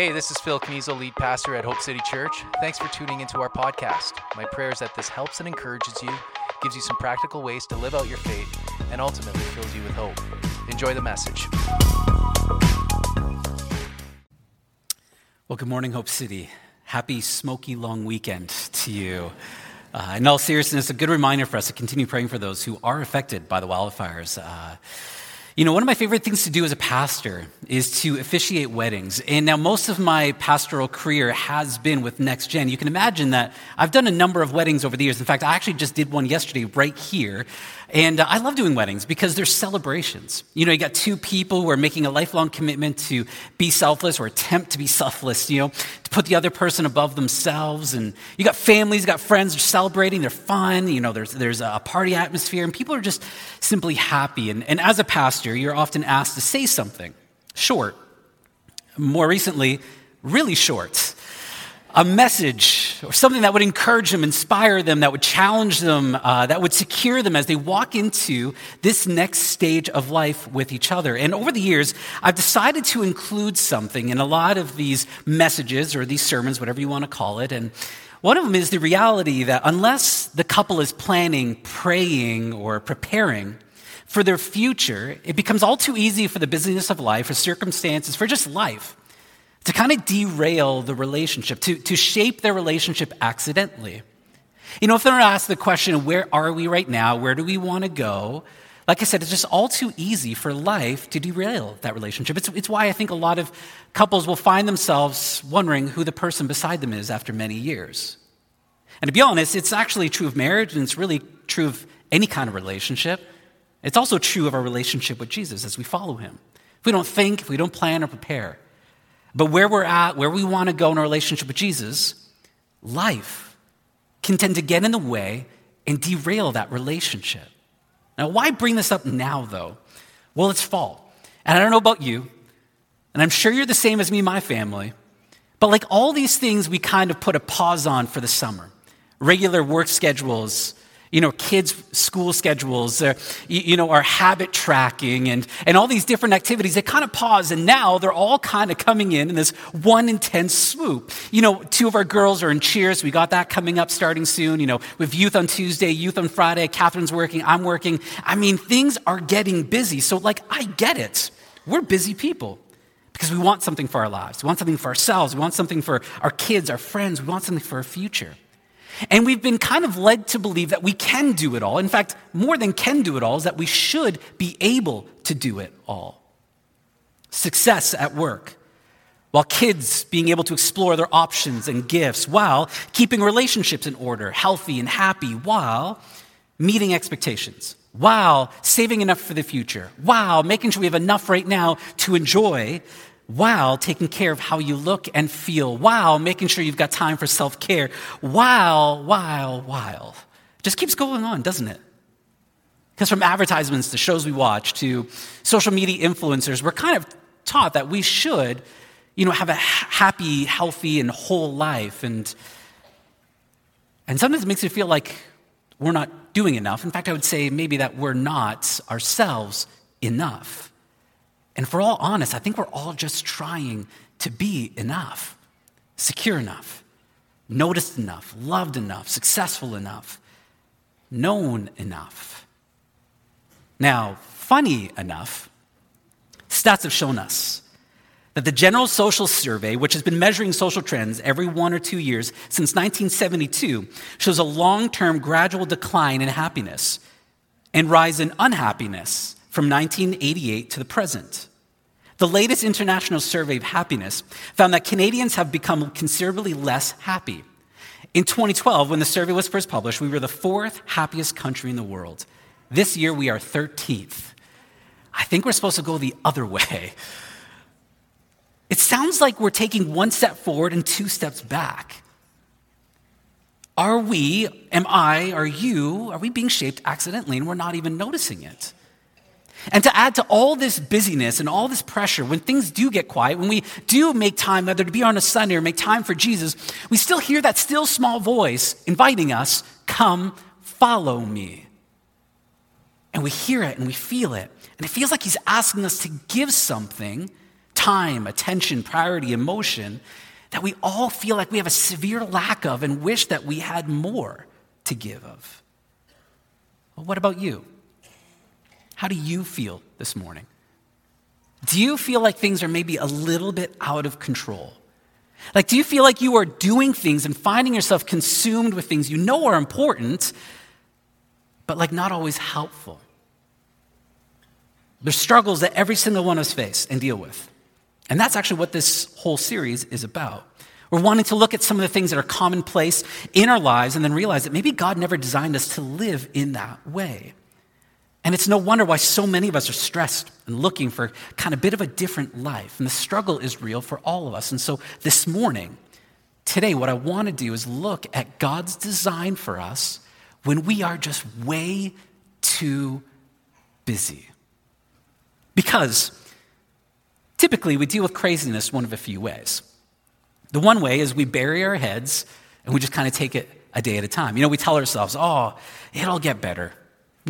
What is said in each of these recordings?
Hey, this is Phil Kniezel, lead pastor at Hope City Church. Thanks for tuning into our podcast. My prayer is that this helps and encourages you, gives you some practical ways to live out your faith, and ultimately fills you with hope. Enjoy the message. Well, good morning, Hope City. Happy smoky long weekend to you. Uh, in all seriousness, a good reminder for us to continue praying for those who are affected by the wildfires. Uh, you know, one of my favorite things to do as a pastor is to officiate weddings. And now, most of my pastoral career has been with Next Gen. You can imagine that I've done a number of weddings over the years. In fact, I actually just did one yesterday right here. And uh, I love doing weddings because they're celebrations. You know, you got two people who are making a lifelong commitment to be selfless or attempt to be selfless, you know, to put the other person above themselves. And you got families, you got friends, they're celebrating, they're fun, you know, there's, there's a party atmosphere, and people are just simply happy. And, and as a pastor, you're often asked to say something short. More recently, really short a message or something that would encourage them, inspire them, that would challenge them, uh, that would secure them as they walk into this next stage of life with each other. And over the years, I've decided to include something in a lot of these messages or these sermons, whatever you want to call it. And one of them is the reality that unless the couple is planning, praying, or preparing, for their future, it becomes all too easy for the busyness of life, for circumstances, for just life to kind of derail the relationship, to, to shape their relationship accidentally. You know, if they're asked the question, where are we right now? Where do we want to go? Like I said, it's just all too easy for life to derail that relationship. It's, it's why I think a lot of couples will find themselves wondering who the person beside them is after many years. And to be honest, it's actually true of marriage, and it's really true of any kind of relationship. It's also true of our relationship with Jesus as we follow him. If we don't think, if we don't plan or prepare, but where we're at, where we want to go in our relationship with Jesus, life can tend to get in the way and derail that relationship. Now, why bring this up now, though? Well, it's fall. And I don't know about you, and I'm sure you're the same as me my family, but like all these things, we kind of put a pause on for the summer. Regular work schedules, you know, kids' school schedules, uh, you, know, our habit tracking and, and all these different activities, they kind of pause and now they're all kind of coming in in this one intense swoop. You know, two of our girls are in cheers. We got that coming up starting soon. You know, with youth on Tuesday, youth on Friday. Catherine's working, I'm working. I mean, things are getting busy. So, like, I get it. We're busy people because we want something for our lives. We want something for ourselves. We want something for our kids, our friends. We want something for our future. And we've been kind of led to believe that we can do it all. In fact, more than can do it all is that we should be able to do it all. Success at work, while kids being able to explore their options and gifts, while keeping relationships in order, healthy and happy, while meeting expectations, while saving enough for the future, while making sure we have enough right now to enjoy while taking care of how you look and feel, while making sure you've got time for self care, while, while, while. It just keeps going on, doesn't it? Because from advertisements to shows we watch to social media influencers, we're kind of taught that we should, you know, have a happy, healthy, and whole life. And, and sometimes it makes it feel like we're not doing enough. In fact, I would say maybe that we're not ourselves enough. And for all honest, I think we're all just trying to be enough, secure enough, noticed enough, loved enough, successful enough, known enough. Now, funny enough, stats have shown us that the General Social Survey, which has been measuring social trends every one or two years since 1972, shows a long term gradual decline in happiness and rise in unhappiness from 1988 to the present. The latest international survey of happiness found that Canadians have become considerably less happy. In 2012, when the survey was first published, we were the fourth happiest country in the world. This year, we are 13th. I think we're supposed to go the other way. It sounds like we're taking one step forward and two steps back. Are we, am I, are you, are we being shaped accidentally and we're not even noticing it? And to add to all this busyness and all this pressure, when things do get quiet, when we do make time, whether to be on a Sunday or make time for Jesus, we still hear that still small voice inviting us, Come, follow me. And we hear it and we feel it. And it feels like he's asking us to give something time, attention, priority, emotion that we all feel like we have a severe lack of and wish that we had more to give of. Well, what about you? How do you feel this morning? Do you feel like things are maybe a little bit out of control? Like, do you feel like you are doing things and finding yourself consumed with things you know are important, but like not always helpful? There's struggles that every single one of us face and deal with. And that's actually what this whole series is about. We're wanting to look at some of the things that are commonplace in our lives and then realize that maybe God never designed us to live in that way. And it's no wonder why so many of us are stressed and looking for kind of a bit of a different life. And the struggle is real for all of us. And so this morning, today, what I want to do is look at God's design for us when we are just way too busy. Because typically we deal with craziness one of a few ways. The one way is we bury our heads and we just kind of take it a day at a time. You know, we tell ourselves, oh, it'll get better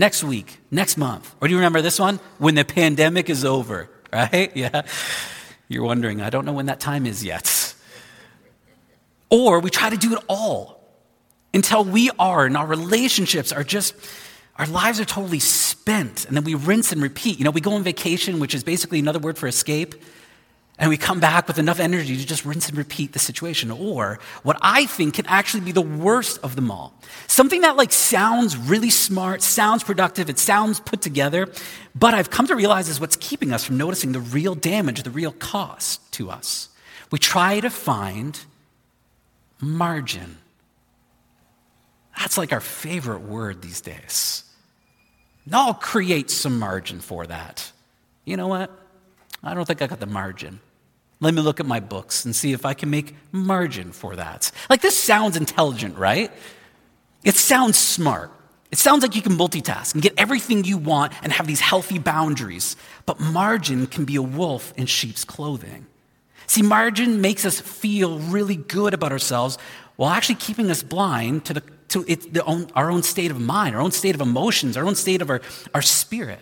next week, next month. Or do you remember this one? When the pandemic is over, right? Yeah. You're wondering, I don't know when that time is yet. Or we try to do it all until we are and our relationships are just, our lives are totally spent. And then we rinse and repeat. You know, we go on vacation, which is basically another word for escape and we come back with enough energy to just rinse and repeat the situation. Or what I think can actually be the worst of them all. Something that like sounds really smart, sounds productive, it sounds put together, but I've come to realize is what's keeping us from noticing the real damage, the real cost to us. We try to find margin. That's like our favorite word these days. I'll create some margin for that. You know what? I don't think I got the margin. Let me look at my books and see if I can make margin for that. Like, this sounds intelligent, right? It sounds smart. It sounds like you can multitask and get everything you want and have these healthy boundaries. But margin can be a wolf in sheep's clothing. See, margin makes us feel really good about ourselves while actually keeping us blind to, the, to it, the own, our own state of mind, our own state of emotions, our own state of our, our spirit.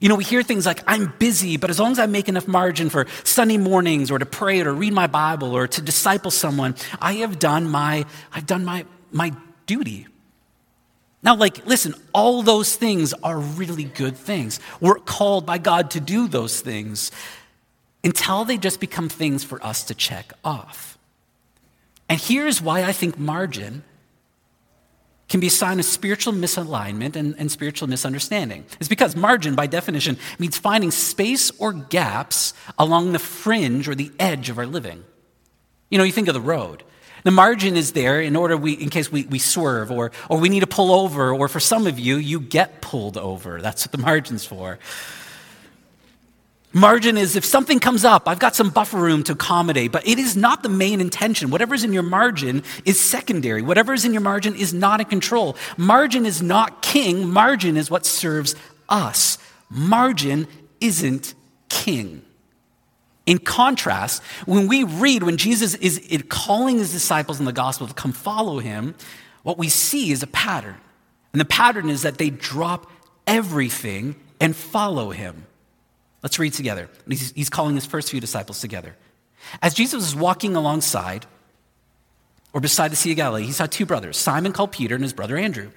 You know, we hear things like, I'm busy, but as long as I make enough margin for Sunday mornings or to pray or to read my Bible or to disciple someone, I have done my, I've done my, my duty. Now, like, listen, all those things are really good things. We're called by God to do those things until they just become things for us to check off. And here's why I think margin can be a sign of spiritual misalignment and, and, spiritual misunderstanding. It's because margin, by definition, means finding space or gaps along the fringe or the edge of our living. You know, you think of the road. The margin is there in order we, in case we, we swerve or, or we need to pull over, or for some of you, you get pulled over. That's what the margin's for. Margin is if something comes up, I've got some buffer room to accommodate, but it is not the main intention. Whatever's in your margin is secondary. Whatever is in your margin is not in control. Margin is not king. Margin is what serves us. Margin isn't king. In contrast, when we read, when Jesus is calling his disciples in the gospel to come follow him, what we see is a pattern. And the pattern is that they drop everything and follow him. Let's read together. He's, he's calling his first few disciples together. As Jesus was walking alongside or beside the Sea of Galilee, he saw two brothers, Simon called Peter and his brother Andrew.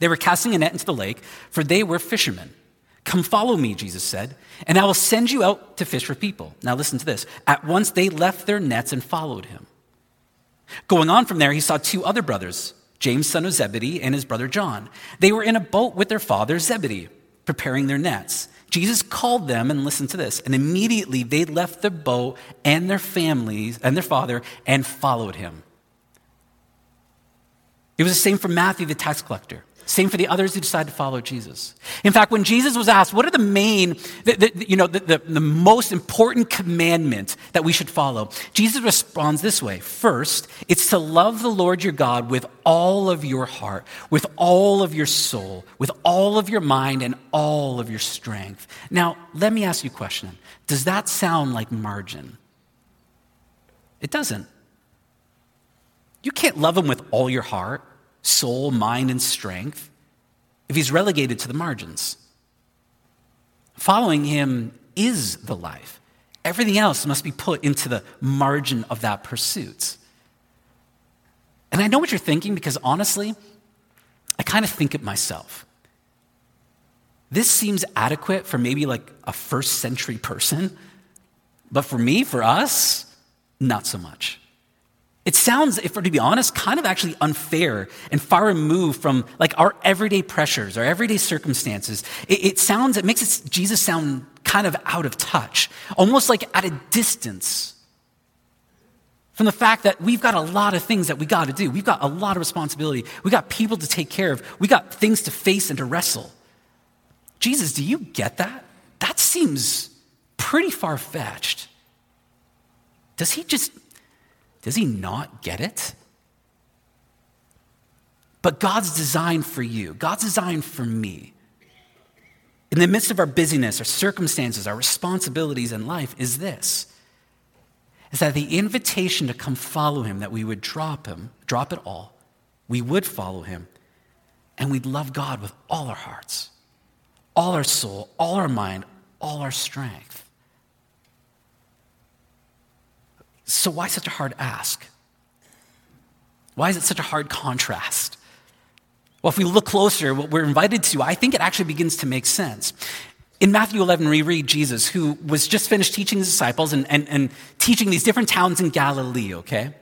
They were casting a net into the lake, for they were fishermen. Come follow me, Jesus said, and I will send you out to fish for people. Now listen to this. At once they left their nets and followed him. Going on from there, he saw two other brothers, James, son of Zebedee, and his brother John. They were in a boat with their father Zebedee, preparing their nets. Jesus called them, and listen to this, and immediately they left their boat and their families and their father and followed him. It was the same for Matthew, the tax collector. Same for the others who decide to follow Jesus. In fact, when Jesus was asked, what are the main, the, the, you know, the, the, the most important commandment that we should follow? Jesus responds this way. First, it's to love the Lord your God with all of your heart, with all of your soul, with all of your mind, and all of your strength. Now, let me ask you a question. Does that sound like margin? It doesn't. You can't love him with all your heart soul, mind, and strength if he's relegated to the margins. Following him is the life. Everything else must be put into the margin of that pursuit. And I know what you're thinking because honestly, I kind of think it myself. This seems adequate for maybe like a first century person, but for me, for us, not so much. It sounds, if we're to be honest, kind of actually unfair and far removed from like our everyday pressures, our everyday circumstances. It, it sounds, it makes it, Jesus sound kind of out of touch, almost like at a distance from the fact that we've got a lot of things that we got to do. We've got a lot of responsibility. We've got people to take care of. We got things to face and to wrestle. Jesus, do you get that? That seems pretty far fetched. Does he just, does he not get it? But God's design for you, God's design for me, in the midst of our busyness, our circumstances, our responsibilities in life, is this is that the invitation to come follow him, that we would drop him, drop it all, we would follow him, and we'd love God with all our hearts all our soul, all our mind, all our strength. So, why such a hard ask? Why is it such a hard contrast? Well, if we look closer, what we're invited to, I think it actually begins to make sense. In Matthew 11, we read Jesus, who was just finished teaching his disciples and, and, and teaching these different towns in Galilee, okay?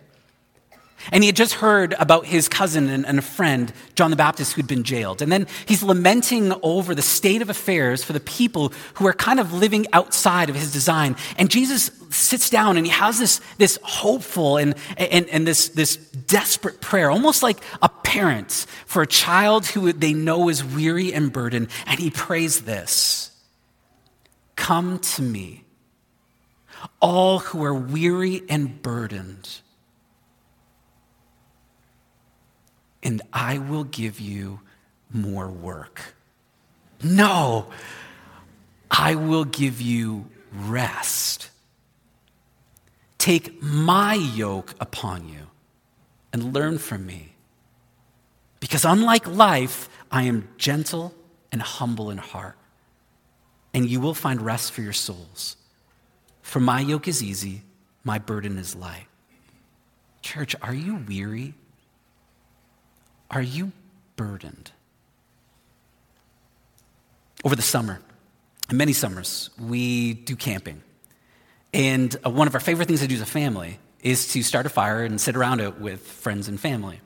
And he had just heard about his cousin and, a friend, John the Baptist, who'd been jailed. And then he's lamenting over the state of affairs for the people who are kind of living outside of his design. And Jesus sits down and he has this, this hopeful and, and, and this, this desperate prayer, almost like a parent for a child who they know is weary and burdened. And he prays this Come to me, all who are weary and burdened and I will give you more work. No, I will give you rest. Take my yoke upon you and learn from me. Because unlike life, I am gentle and humble in heart, and you will find rest for your souls. For my yoke is easy, my burden is light. Church, are you weary? Are you burdened? Over the summer, many summers, we do camping. And uh, one of our favorite things to do as a family is to start a fire and sit around it with friends and family.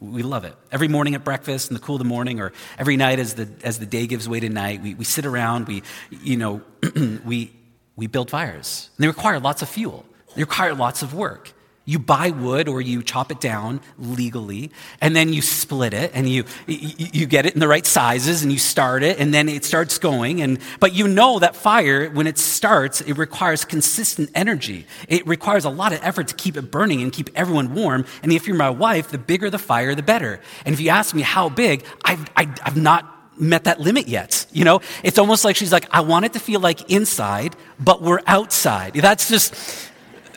We love it. Every morning at breakfast in the cool of the morning, or every night as the, as the day gives way to night, we, we sit around, we, you know, we, we build fires. And they require lots of fuel, they require lots of work. You buy wood or you chop it down legally, and then you split it and you, you get it in the right sizes and you start it, and then it starts going. And, but you know that fire, when it starts, it requires consistent energy. It requires a lot of effort to keep it burning and keep everyone warm. And if you're my wife, the bigger the fire, the better. And if you ask me how big, I've, I, have i have not met that limit yet. You know, it's almost like she's like, I want it to feel like inside, but we're outside. That's just,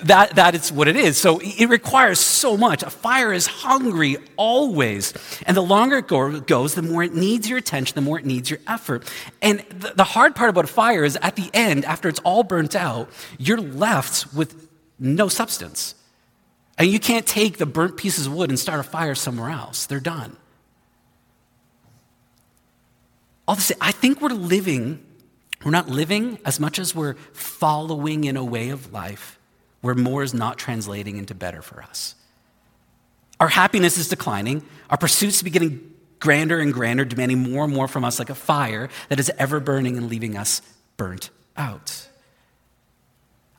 that, that is what it is. So it requires so much. A fire is hungry always. And the longer it go, goes, the more it needs your attention, the more it needs your effort. And the, the hard part about a fire is at the end, after it's all burnt out, you're left with no substance. And you can't take the burnt pieces of wood and start a fire somewhere else. They're done. All say, I think we're living, we're not living as much as we're following in a way of life where more is not translating into better for us. Our happiness is declining, our pursuits are getting grander and grander, demanding more and more from us, like a fire that is ever burning and leaving us burnt out.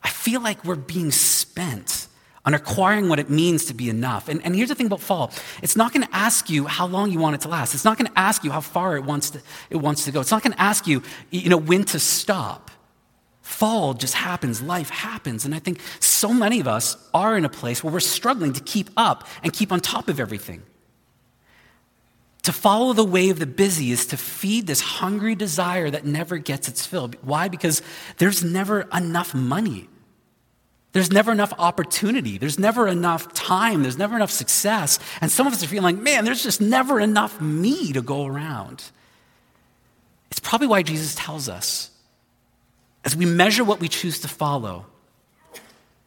I feel like we're being spent on acquiring what it means to be enough. And, and here's the thing about fall it's not going to ask you how long you want it to last, it's not going to ask you how far it wants to, it wants to go, it's not going to ask you, you know, when to stop. Fall just happens, life happens. And I think so many of us are in a place where we're struggling to keep up and keep on top of everything. To follow the way of the busy is to feed this hungry desire that never gets its fill. Why? Because there's never enough money. There's never enough opportunity. There's never enough time. There's never enough success. And some of us are feeling like, man, there's just never enough me to go around. It's probably why Jesus tells us as we measure what we choose to follow,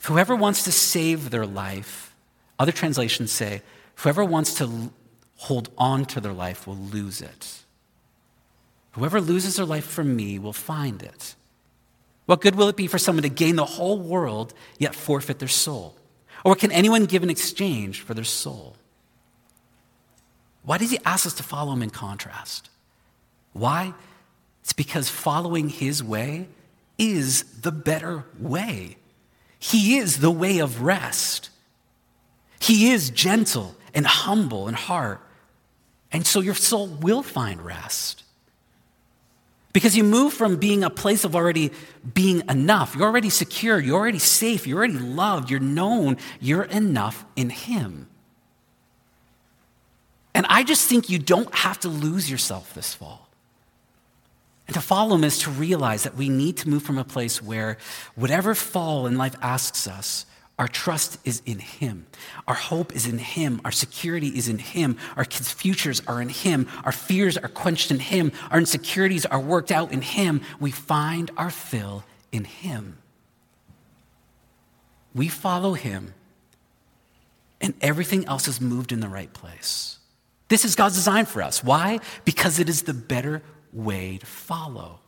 Whoever wants to save their life, other translations say, whoever wants to hold on to their life will lose it. Whoever loses their life for me will find it. What good will it be for someone to gain the whole world yet forfeit their soul? Or can anyone give in exchange for their soul? Why does he ask us to follow him in contrast? Why? It's because following his way is the better way. He is the way of rest. He is gentle and humble in heart. And so your soul will find rest. Because you move from being a place of already being enough. You're already secure. You're already safe. You're already loved. You're known. You're enough in Him. And I just think you don't have to lose yourself this fall. And to follow Him is to realize that we need to move from a place where whatever fall in life asks us, our trust is in Him. Our hope is in Him. Our security is in Him. Our futures are in Him. Our fears are quenched in Him. Our insecurities are worked out in Him. We find our fill in Him. We follow Him, and everything else is moved in the right place. This is God's design for us. Why? Because it is the better way to follow.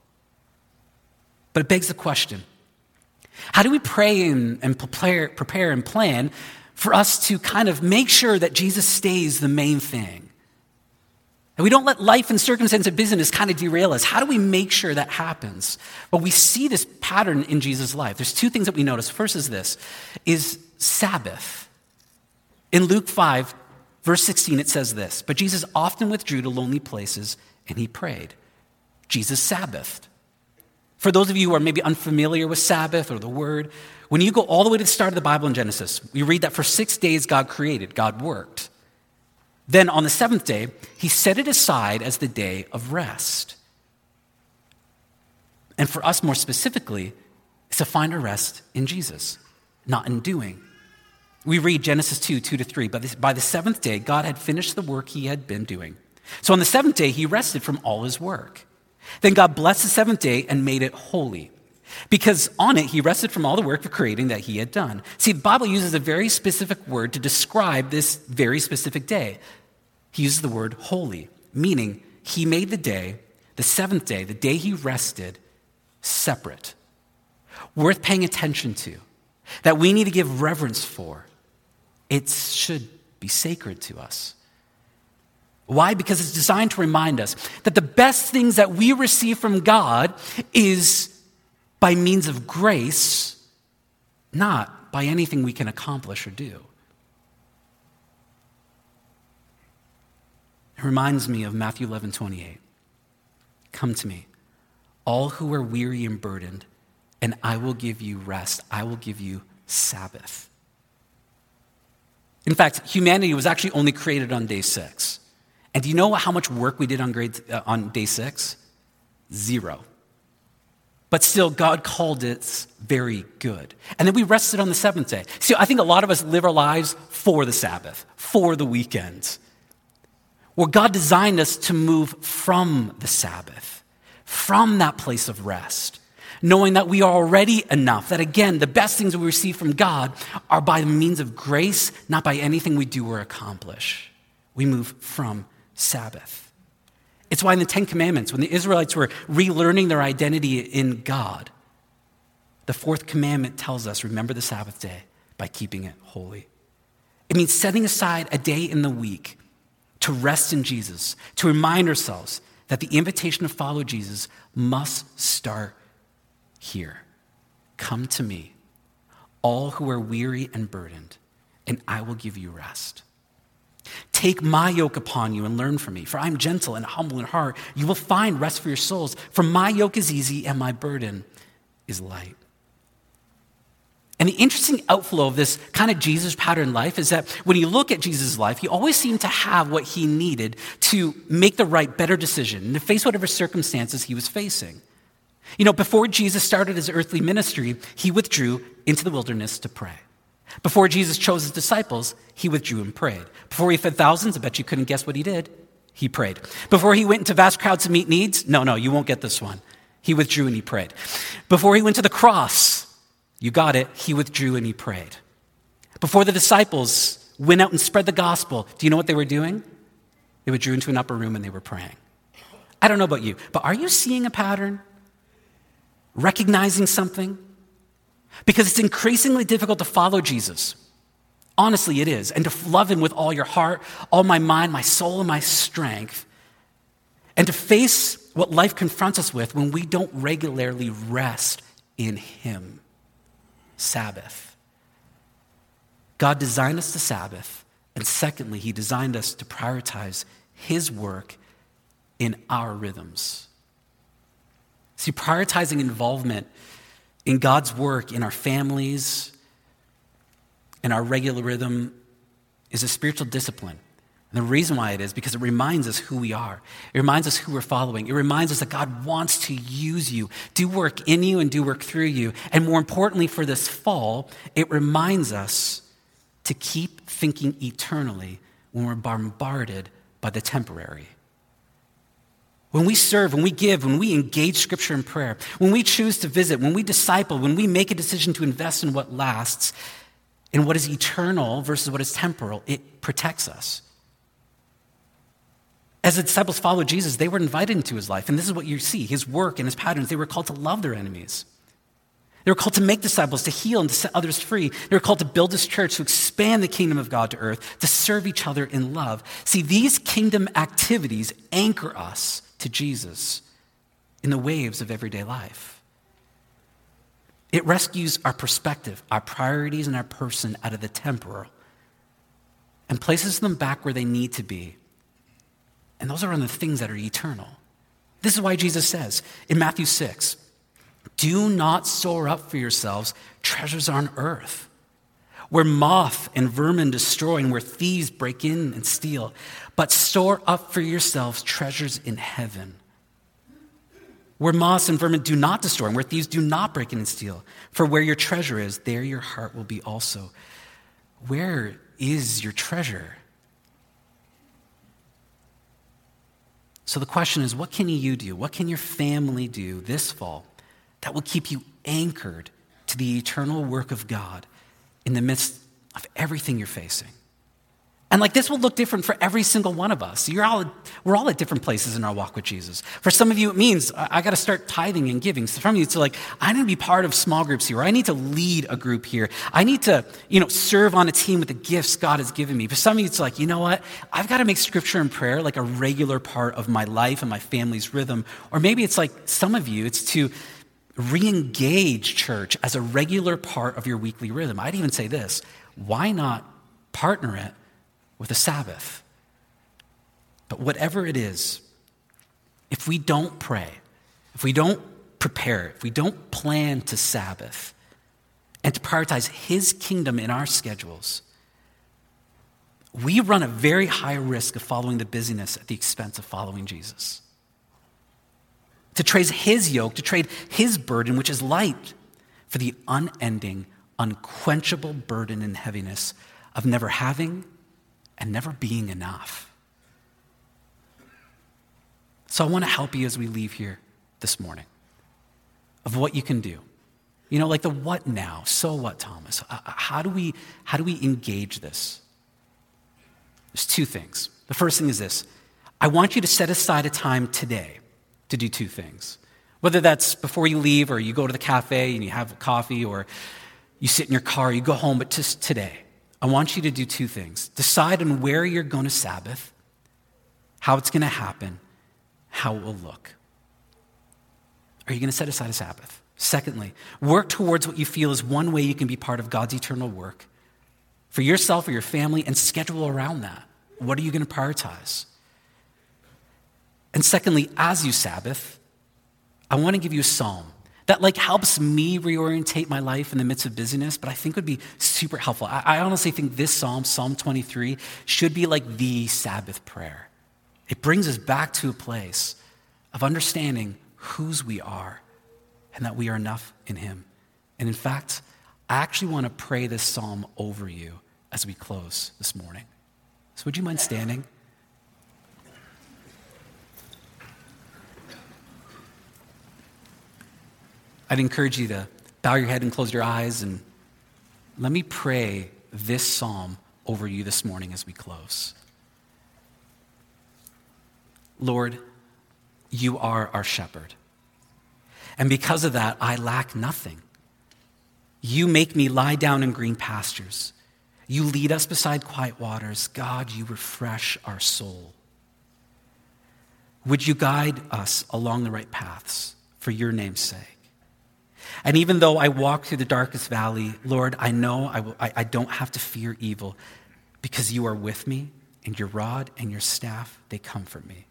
But it begs the question how do we pray and, and prepare, prepare and plan for us to kind of make sure that Jesus stays the main thing? And we don't let life and circumstance and business kind of derail us. How do we make sure that happens? Well, we see this pattern in Jesus' life. There's two things that we notice. First is this, is Sabbath. In Luke 5, verse 16, it says this, but Jesus often withdrew to lonely places and he prayed. Jesus Sabbathed. For those of you who are maybe unfamiliar with Sabbath or the word, when you go all the way to the start of the Bible in Genesis, we read that for six days God created, God worked. Then on the seventh day, he set it aside as the day of rest. And for us more specifically, it's to find our rest in Jesus, not in doing. We read Genesis 2 2 to 3. But by the seventh day, God had finished the work he had been doing. So on the seventh day, he rested from all his work. Then God blessed the seventh day and made it holy. Because on it, he rested from all the work of creating that he had done. See, the Bible uses a very specific word to describe this very specific day. He uses the word holy, meaning he made the day, the seventh day, the day he rested, separate, worth paying attention to, that we need to give reverence for. It should be sacred to us. Why? Because it's designed to remind us that the best things that we receive from God is by means of grace, not by anything we can accomplish or do. It reminds me of Matthew 11 28. Come to me, all who are weary and burdened, and I will give you rest. I will give you Sabbath. In fact, humanity was actually only created on day six. And do you know how much work we did on, grade, uh, on day six? Zero. But still, God called it very good. And then we rested on the seventh day. See, I think a lot of us live our lives for the Sabbath, for the weekend. Where God designed us to move from the Sabbath, from that place of rest, knowing that we are already enough. That again, the best things we receive from God are by the means of grace, not by anything we do or accomplish. We move from Sabbath. It's why in the Ten Commandments, when the Israelites were relearning their identity in God, the fourth commandment tells us remember the Sabbath day by keeping it holy. It means setting aside a day in the week to rest in Jesus, to remind ourselves that the invitation to follow Jesus must start here. Come to me, all who are weary and burdened, and I will give you rest. Take my yoke upon you and learn from me, for I am gentle and humble in heart. You will find rest for your souls, for my yoke is easy and my burden is light. And the interesting outflow of this kind of Jesus pattern life is that when you look at Jesus' life, he always seemed to have what he needed to make the right, better decision and to face whatever circumstances he was facing. You know, before Jesus started his earthly ministry, he withdrew into the wilderness to pray. Before Jesus chose his disciples, he withdrew and prayed. Before he fed thousands, I bet you couldn't guess what he did. He prayed. Before he went into vast crowds to meet needs, no, no, you won't get this one. He withdrew and he prayed. Before he went to the cross, You got it. He withdrew and he prayed. Before the disciples went out and spread the gospel, do you know what they were doing? They withdrew into an upper room and they were praying. I don't know about you, but are you seeing a pattern? Recognizing something? Because it's increasingly difficult to follow Jesus. Honestly, it is. And to love him with all your heart, all my mind, my soul, and my strength. And to face what life confronts us with when we don't regularly rest in him. Sabbath. God designed us to Sabbath. And secondly, he designed us to prioritize his work in our rhythms. See, prioritizing involvement in God's work in our families and our regular rhythm is a spiritual discipline. And the reason why it is because it reminds us who we are. It reminds us who we're following. It reminds us that God wants to use you, do work in you and do work through you. And more importantly, for this fall, it reminds us to keep thinking eternally when we're bombarded by the temporary. When we serve, when we give, when we engage Scripture and prayer, when we choose to visit, when we disciple, when we make a decision to invest in what lasts, in what is eternal versus what is temporal, it protects us. As the disciples followed Jesus, they were invited into his life. And this is what you see his work and his patterns. They were called to love their enemies. They were called to make disciples, to heal and to set others free. They were called to build this church, to expand the kingdom of God to earth, to serve each other in love. See, these kingdom activities anchor us to Jesus in the waves of everyday life. It rescues our perspective, our priorities, and our person out of the temporal and places them back where they need to be. And those are on the things that are eternal. This is why Jesus says in Matthew 6 Do not store up for yourselves treasures on earth, where moth and vermin destroy and where thieves break in and steal, but store up for yourselves treasures in heaven where moths and vermin do not destroy, and where thieves do not break in and steal. For where your treasure is, there your heart will be also. Where is your treasure? So the question is what can you do? What can your family do this fall that will keep you anchored to the eternal work of God in the midst of everything you're facing? And like this will look different for every single one of us. You're all, we're all at different places in our walk with Jesus. For some of you, it means I, I got to start tithing and giving. So from you, it's like, I need to be part of small groups here. I need to lead a group here. I need to, you know, serve on a team with the gifts God has given me. For some of you, it's like, you know what? I've got to make scripture and prayer like a regular part of my life and my family's rhythm. Or maybe it's like some of you, it's to re-engage church as a regular part of your weekly rhythm. I'd even say this, why not partner it with a Sabbath. But whatever it is, if we don't pray, if we don't prepare, if we don't plan to Sabbath and to prioritize His kingdom in our schedules, we run a very high risk of following the busyness at the expense of following Jesus. To trade His yoke, to trade His burden, which is light, for the unending, unquenchable burden and heaviness of never having and never being enough. So I want to help you as we leave here this morning of what you can do. You know, like the what now? So what, Tomas? Uh, uh, how do we, how do we engage this? There's two things. The first thing is this I want you to set aside a time today to do two things. Whether that's before you leave or you go to the cafe and you have coffee or you sit in your car, you go home, but just today. I want you to do two things decide on where you're going to Sabbath, how it's going to happen, how it will look. Are you going to set aside a Sabbath? Secondly, work towards what you feel is one way you can be part of God's eternal work for yourself or your family and schedule around that. What are you going to prioritize? And secondly, as you Sabbath, I want to give you a psalm that like helps me reorientate my life in the midst of busyness, but I think would be super helpful. I, I honestly think this psalm, Psalm 23, should be like the Sabbath prayer. It brings us back to a place of understanding whose we are and that we are enough in Him. And in fact, I actually want to pray this psalm over you as we close this morning. So, would you mind standing? I'd encourage you to bow your head and close your eyes and let me pray this psalm over you this morning as we close. Lord, you are our shepherd. And because of that, I lack nothing. You make me lie down in green pastures. You lead us beside quiet waters. God, you refresh our soul. Would you guide us along the right paths for your name's sake? And even though I walk through the darkest valley, Lord, I know I, will, I, I don't have to fear evil because you are with me, and your rod and your staff, they comfort me.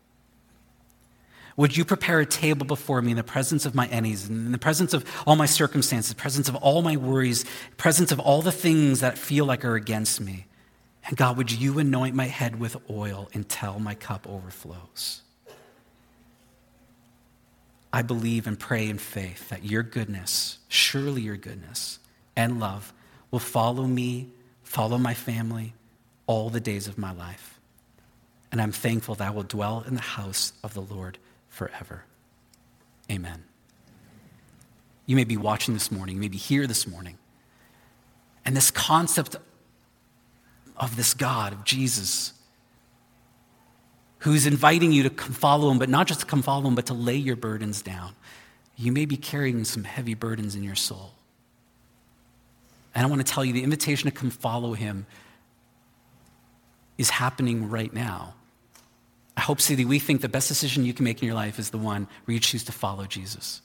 Would you prepare a table before me in the presence of my enemies, in the presence of all my circumstances, presence of all my worries, presence of all the things that feel like are against me? And God, would you anoint my head with oil until my cup overflows? I believe and pray in faith that your goodness, surely your goodness and love, will follow me, follow my family all the days of my life. And I'm thankful that I will dwell in the house of the Lord forever. Amen. You may be watching this morning, you may be here this morning. And this concept of this God, of Jesus, who's inviting you to come follow him, but not just to come follow him, but to lay your burdens down. You may be carrying some heavy burdens in your soul. And I want to tell you the invitation to come follow him is happening right now. I Hope City, we think the best decision you can make in your life is the one where you choose to follow Jesus.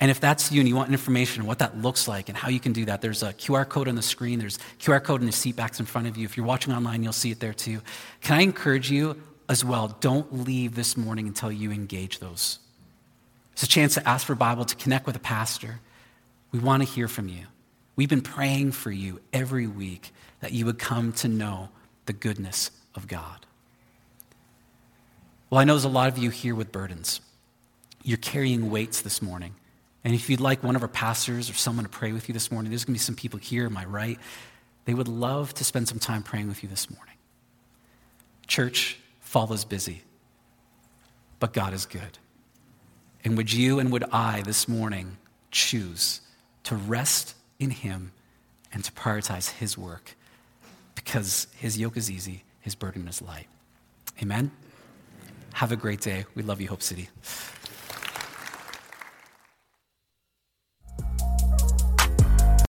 And if that's you and you want information on what that looks like and how you can do that, there's a QR code on the screen. There's QR code in the seat backs in front of you. If you're watching online, you'll see it there too. Can I encourage you as well? Don't leave this morning until you engage those. It's a chance to ask for Bible, to connect with a pastor. We want to hear from you. We've been praying for you every week that you would come to know the goodness of God. Well, I know there's a lot of you here with burdens. You're carrying weights this morning. And if you'd like one of our pastors or someone to pray with you this morning, there's going to be some people here, my right? They would love to spend some time praying with you this morning. Church, fall is busy, but God is good. And would you and would I this morning choose to rest in Him and to prioritize His work? Because His yoke is easy, His burden is light. Amen? Have a great day. We love you, Hope City.